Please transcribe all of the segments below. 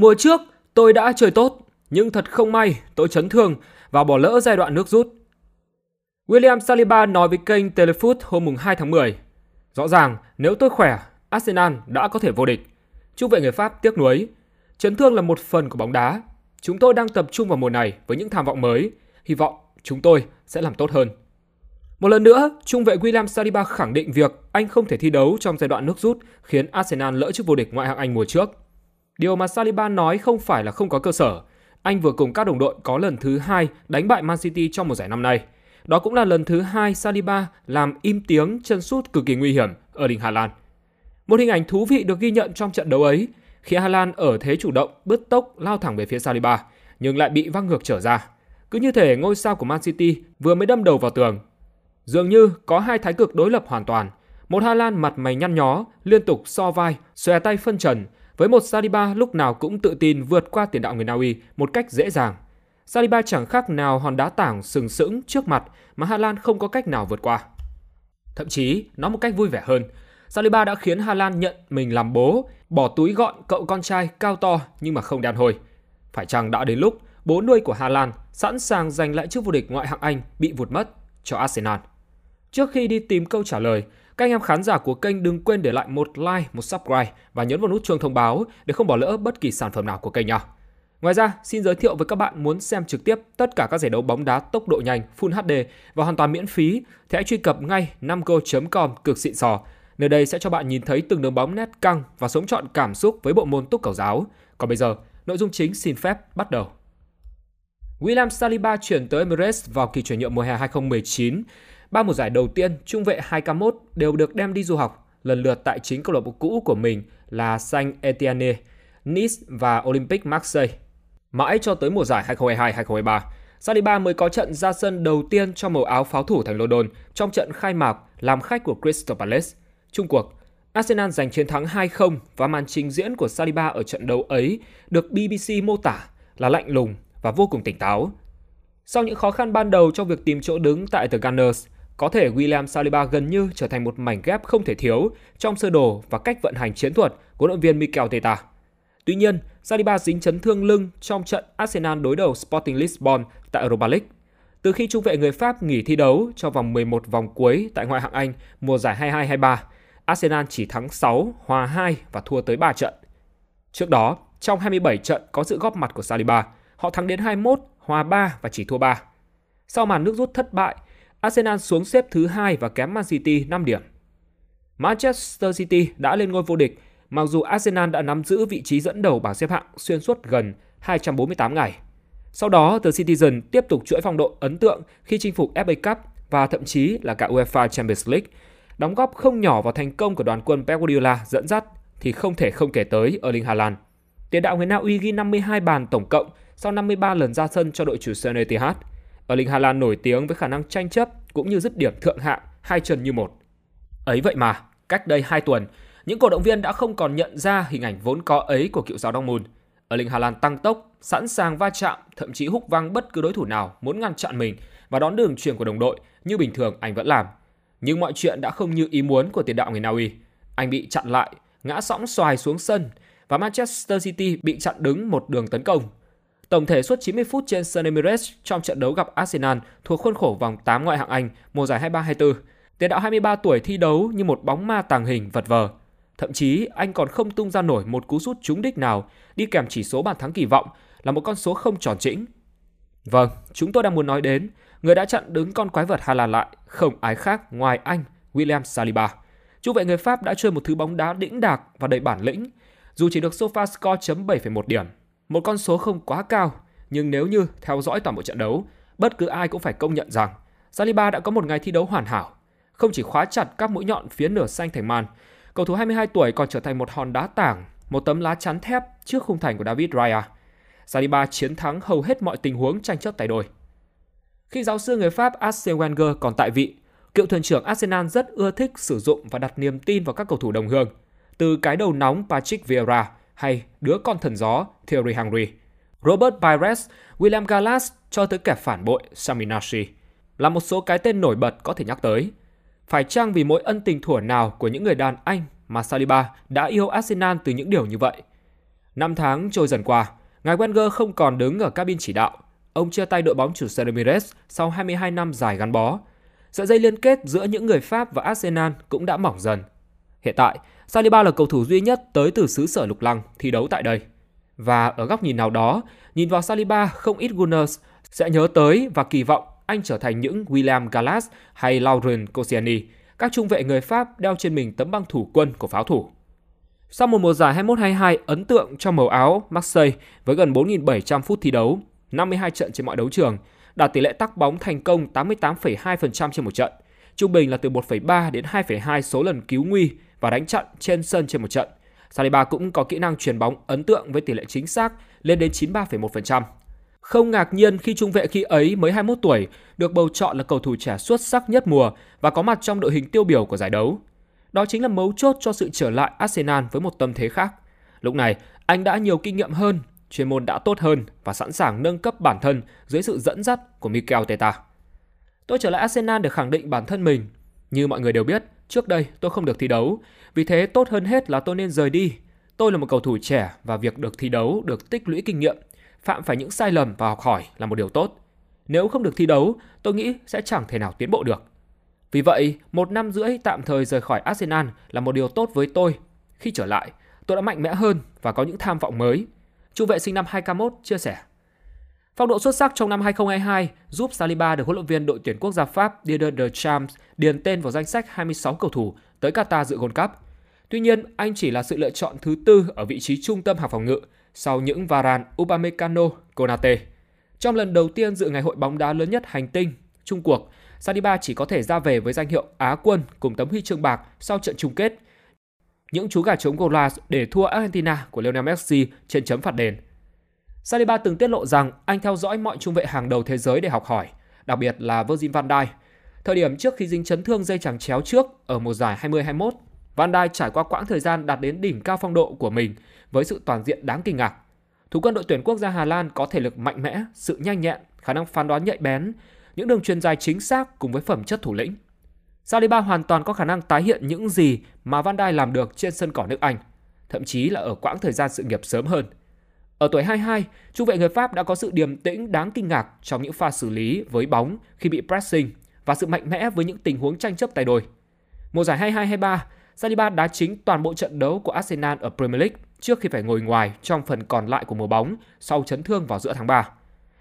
Mùa trước, tôi đã chơi tốt, nhưng thật không may tôi chấn thương và bỏ lỡ giai đoạn nước rút. William Saliba nói với kênh Telefoot hôm 2 tháng 10. Rõ ràng, nếu tôi khỏe, Arsenal đã có thể vô địch. Trung vệ người Pháp tiếc nuối. Chấn thương là một phần của bóng đá. Chúng tôi đang tập trung vào mùa này với những tham vọng mới. Hy vọng chúng tôi sẽ làm tốt hơn. Một lần nữa, trung vệ William Saliba khẳng định việc anh không thể thi đấu trong giai đoạn nước rút khiến Arsenal lỡ chức vô địch ngoại hạng Anh mùa trước. Điều mà Saliba nói không phải là không có cơ sở. Anh vừa cùng các đồng đội có lần thứ hai đánh bại Man City trong một giải năm nay. Đó cũng là lần thứ hai Saliba làm im tiếng chân sút cực kỳ nguy hiểm ở đỉnh Hà Lan. Một hình ảnh thú vị được ghi nhận trong trận đấu ấy khi Hà Lan ở thế chủ động bứt tốc lao thẳng về phía Saliba nhưng lại bị văng ngược trở ra. Cứ như thể ngôi sao của Man City vừa mới đâm đầu vào tường. Dường như có hai thái cực đối lập hoàn toàn. Một Hà Lan mặt mày nhăn nhó, liên tục so vai, xòe tay phân trần, với một Saliba lúc nào cũng tự tin vượt qua tiền đạo người Na Uy một cách dễ dàng. Saliba chẳng khác nào hòn đá tảng sừng sững trước mặt mà Hà Lan không có cách nào vượt qua. Thậm chí, nói một cách vui vẻ hơn, Saliba đã khiến Hà Lan nhận mình làm bố, bỏ túi gọn cậu con trai cao to nhưng mà không đàn hồi. Phải chăng đã đến lúc bố nuôi của Hà Lan sẵn sàng giành lại chức vô địch ngoại hạng Anh bị vụt mất cho Arsenal? Trước khi đi tìm câu trả lời, các anh em khán giả của kênh đừng quên để lại một like, một subscribe và nhấn vào nút chuông thông báo để không bỏ lỡ bất kỳ sản phẩm nào của kênh nhé. Ngoài ra, xin giới thiệu với các bạn muốn xem trực tiếp tất cả các giải đấu bóng đá tốc độ nhanh Full HD và hoàn toàn miễn phí thì hãy truy cập ngay 5go.com cực xịn sò. Nơi đây sẽ cho bạn nhìn thấy từng đường bóng nét căng và sống trọn cảm xúc với bộ môn túc cầu giáo. Còn bây giờ, nội dung chính xin phép bắt đầu. William Saliba chuyển tới Emirates vào kỳ chuyển nhượng mùa hè 2019. Ba mùa giải đầu tiên, trung vệ 2K1 đều được đem đi du học, lần lượt tại chính câu lạc bộ cũ của mình là Saint Etienne, Nice và Olympique Marseille. Mãi cho tới mùa giải 2022-2023, Saliba mới có trận ra sân đầu tiên cho màu áo pháo thủ thành London trong trận khai mạc làm khách của Crystal Palace. Trung cuộc, Arsenal giành chiến thắng 2-0 và màn trình diễn của Saliba ở trận đấu ấy được BBC mô tả là lạnh lùng và vô cùng tỉnh táo. Sau những khó khăn ban đầu trong việc tìm chỗ đứng tại The Gunners, có thể William Saliba gần như trở thành một mảnh ghép không thể thiếu trong sơ đồ và cách vận hành chiến thuật của động viên Mikel Teta. Tuy nhiên, Saliba dính chấn thương lưng trong trận Arsenal đối đầu Sporting Lisbon tại Europa League. Từ khi trung vệ người Pháp nghỉ thi đấu cho vòng 11 vòng cuối tại ngoại hạng Anh mùa giải 22-23, Arsenal chỉ thắng 6, hòa 2 và thua tới 3 trận. Trước đó, trong 27 trận có sự góp mặt của Saliba, họ thắng đến 21, hòa 3 và chỉ thua 3. Sau màn nước rút thất bại, Arsenal xuống xếp thứ hai và kém Man City 5 điểm. Manchester City đã lên ngôi vô địch mặc dù Arsenal đã nắm giữ vị trí dẫn đầu bảng xếp hạng xuyên suốt gần 248 ngày. Sau đó, The Citizen tiếp tục chuỗi phong độ ấn tượng khi chinh phục FA Cup và thậm chí là cả UEFA Champions League. Đóng góp không nhỏ vào thành công của đoàn quân Pep Guardiola dẫn dắt thì không thể không kể tới Erling Haaland. Tiền đạo người Na Uy ghi 52 bàn tổng cộng sau 53 lần ra sân cho đội chủ sân Etihad. Erling Haaland nổi tiếng với khả năng tranh chấp cũng như dứt điểm thượng hạng hai chân như một. Ấy vậy mà, cách đây 2 tuần, những cổ động viên đã không còn nhận ra hình ảnh vốn có ấy của cựu giáo Dortmund. Erling Haaland tăng tốc, sẵn sàng va chạm, thậm chí húc văng bất cứ đối thủ nào muốn ngăn chặn mình và đón đường truyền của đồng đội như bình thường anh vẫn làm. Nhưng mọi chuyện đã không như ý muốn của tiền đạo người Na Uy. Anh bị chặn lại, ngã sõng xoài xuống sân và Manchester City bị chặn đứng một đường tấn công. Tổng thể suốt 90 phút trên sân Emirates trong trận đấu gặp Arsenal thuộc khuôn khổ vòng 8 ngoại hạng Anh mùa giải 23-24, tiền đạo 23 tuổi thi đấu như một bóng ma tàng hình vật vờ, Thậm chí anh còn không tung ra nổi một cú sút trúng đích nào đi kèm chỉ số bàn thắng kỳ vọng là một con số không tròn chỉnh. Vâng, chúng tôi đang muốn nói đến người đã chặn đứng con quái vật Hà Lan lại, không ai khác ngoài anh William Saliba. Trung vệ người Pháp đã chơi một thứ bóng đá đĩnh đạc và đầy bản lĩnh, dù chỉ được sofa score chấm 7,1 điểm, một con số không quá cao, nhưng nếu như theo dõi toàn bộ trận đấu, bất cứ ai cũng phải công nhận rằng Saliba đã có một ngày thi đấu hoàn hảo, không chỉ khóa chặt các mũi nhọn phía nửa xanh thành màn, Cầu thủ 22 tuổi còn trở thành một hòn đá tảng, một tấm lá chắn thép trước khung thành của David Raya. Saliba chiến thắng hầu hết mọi tình huống tranh chấp tay đôi. Khi giáo sư người Pháp Arsene Wenger còn tại vị, cựu thuyền trưởng Arsenal rất ưa thích sử dụng và đặt niềm tin vào các cầu thủ đồng hương, từ cái đầu nóng Patrick Vieira hay đứa con thần gió Thierry Henry, Robert Pires, William Gallas cho tới kẻ phản bội Sami Nasri là một số cái tên nổi bật có thể nhắc tới. Phải chăng vì mỗi ân tình thuở nào của những người đàn anh mà Saliba đã yêu Arsenal từ những điều như vậy? Năm tháng trôi dần qua, ngài Wenger không còn đứng ở cabin chỉ đạo. Ông chia tay đội bóng chủ Ramirez sau 22 năm dài gắn bó. Sợi dây liên kết giữa những người Pháp và Arsenal cũng đã mỏng dần. Hiện tại, Saliba là cầu thủ duy nhất tới từ xứ sở lục lăng thi đấu tại đây. Và ở góc nhìn nào đó, nhìn vào Saliba không ít Gunners sẽ nhớ tới và kỳ vọng anh trở thành những William Gallas hay Laurent Koscielny, các trung vệ người Pháp đeo trên mình tấm băng thủ quân của pháo thủ. Sau một mùa giải 21-22 ấn tượng trong màu áo Marseille với gần 4.700 phút thi đấu, 52 trận trên mọi đấu trường, đạt tỷ lệ tắc bóng thành công 88,2% trên một trận, trung bình là từ 1,3 đến 2,2 số lần cứu nguy và đánh chặn trên sân trên một trận. Saliba cũng có kỹ năng chuyển bóng ấn tượng với tỷ lệ chính xác lên đến 93,1%. Không ngạc nhiên khi trung vệ khi ấy mới 21 tuổi được bầu chọn là cầu thủ trẻ xuất sắc nhất mùa và có mặt trong đội hình tiêu biểu của giải đấu. Đó chính là mấu chốt cho sự trở lại Arsenal với một tâm thế khác. Lúc này, anh đã nhiều kinh nghiệm hơn, chuyên môn đã tốt hơn và sẵn sàng nâng cấp bản thân dưới sự dẫn dắt của Mikel Teta. Tôi trở lại Arsenal để khẳng định bản thân mình. Như mọi người đều biết, trước đây tôi không được thi đấu, vì thế tốt hơn hết là tôi nên rời đi. Tôi là một cầu thủ trẻ và việc được thi đấu được tích lũy kinh nghiệm, phạm phải những sai lầm và học hỏi là một điều tốt. Nếu không được thi đấu, tôi nghĩ sẽ chẳng thể nào tiến bộ được. Vì vậy, một năm rưỡi tạm thời rời khỏi Arsenal là một điều tốt với tôi. Khi trở lại, tôi đã mạnh mẽ hơn và có những tham vọng mới. Trung vệ sinh năm 2001 chia sẻ. Phong độ xuất sắc trong năm 2022 giúp Saliba được huấn luyện viên đội tuyển quốc gia Pháp Didier Deschamps điền tên vào danh sách 26 cầu thủ tới Qatar dự World Cup. Tuy nhiên, anh chỉ là sự lựa chọn thứ tư ở vị trí trung tâm hàng phòng ngự sau những Varane, Upamecano, Konate. Trong lần đầu tiên dự ngày hội bóng đá lớn nhất hành tinh, Trung cuộc, Saliba chỉ có thể ra về với danh hiệu Á quân cùng tấm huy chương bạc sau trận chung kết. Những chú gà trống Golas để thua Argentina của Lionel Messi trên chấm phạt đền. Saliba từng tiết lộ rằng anh theo dõi mọi trung vệ hàng đầu thế giới để học hỏi, đặc biệt là Virgil van Dijk. Thời điểm trước khi dính chấn thương dây chằng chéo trước ở mùa giải 2021, Van Dijk trải qua quãng thời gian đạt đến đỉnh cao phong độ của mình với sự toàn diện đáng kinh ngạc. Thủ quân đội tuyển quốc gia Hà Lan có thể lực mạnh mẽ, sự nhanh nhẹn, khả năng phán đoán nhạy bén, những đường truyền dài chính xác cùng với phẩm chất thủ lĩnh. Saliba hoàn toàn có khả năng tái hiện những gì mà Van Dijk làm được trên sân cỏ nước Anh, thậm chí là ở quãng thời gian sự nghiệp sớm hơn. Ở tuổi 22, trung vệ người Pháp đã có sự điềm tĩnh đáng kinh ngạc trong những pha xử lý với bóng khi bị pressing và sự mạnh mẽ với những tình huống tranh chấp tài đôi. Mùa giải 22-23, Saliba đá chính toàn bộ trận đấu của Arsenal ở Premier League trước khi phải ngồi ngoài trong phần còn lại của mùa bóng sau chấn thương vào giữa tháng 3.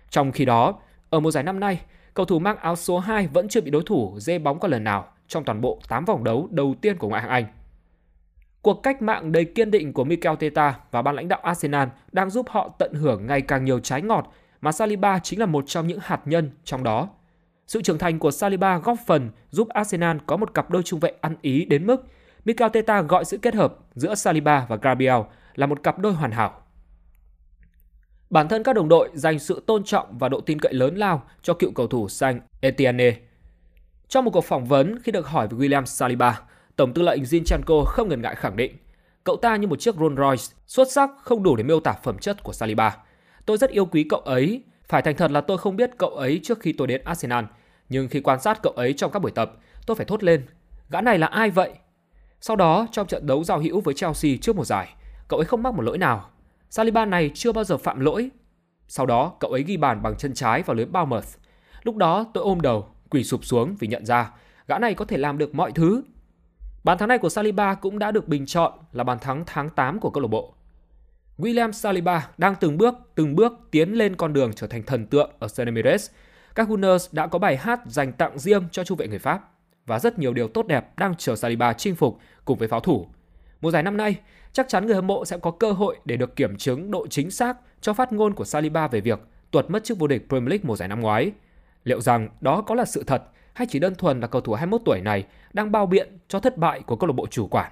Trong khi đó, ở mùa giải năm nay, cầu thủ mang áo số 2 vẫn chưa bị đối thủ dê bóng qua lần nào trong toàn bộ 8 vòng đấu đầu tiên của ngoại hạng Anh. Cuộc cách mạng đầy kiên định của Mikel Teta và ban lãnh đạo Arsenal đang giúp họ tận hưởng ngày càng nhiều trái ngọt mà Saliba chính là một trong những hạt nhân trong đó. Sự trưởng thành của Saliba góp phần giúp Arsenal có một cặp đôi trung vệ ăn ý đến mức Mikel Teta gọi sự kết hợp giữa Saliba và Gabriel là một cặp đôi hoàn hảo. Bản thân các đồng đội dành sự tôn trọng và độ tin cậy lớn lao cho cựu cầu thủ xanh Etienne. Trong một cuộc phỏng vấn khi được hỏi về William Saliba, Tổng tư lệnh Zinchenko không ngần ngại khẳng định, cậu ta như một chiếc Rolls Royce xuất sắc không đủ để miêu tả phẩm chất của Saliba. Tôi rất yêu quý cậu ấy, phải thành thật là tôi không biết cậu ấy trước khi tôi đến Arsenal, nhưng khi quan sát cậu ấy trong các buổi tập, tôi phải thốt lên, gã này là ai vậy? Sau đó, trong trận đấu giao hữu với Chelsea trước một giải, cậu ấy không mắc một lỗi nào. Saliba này chưa bao giờ phạm lỗi. Sau đó, cậu ấy ghi bàn bằng chân trái vào lưới Bournemouth. Lúc đó, tôi ôm đầu, quỳ sụp xuống vì nhận ra gã này có thể làm được mọi thứ. Bàn thắng này của Saliba cũng đã được bình chọn là bàn thắng tháng 8 của câu lạc bộ. William Saliba đang từng bước, từng bước tiến lên con đường trở thành thần tượng ở San Emirates. Các Gunners đã có bài hát dành tặng riêng cho trung vệ người Pháp và rất nhiều điều tốt đẹp đang chờ Saliba chinh phục cùng với pháo thủ. Mùa giải năm nay, chắc chắn người hâm mộ sẽ có cơ hội để được kiểm chứng độ chính xác cho phát ngôn của Saliba về việc tuột mất chức vô địch Premier League mùa giải năm ngoái. Liệu rằng đó có là sự thật hay chỉ đơn thuần là cầu thủ 21 tuổi này đang bao biện cho thất bại của câu lạc bộ chủ quản?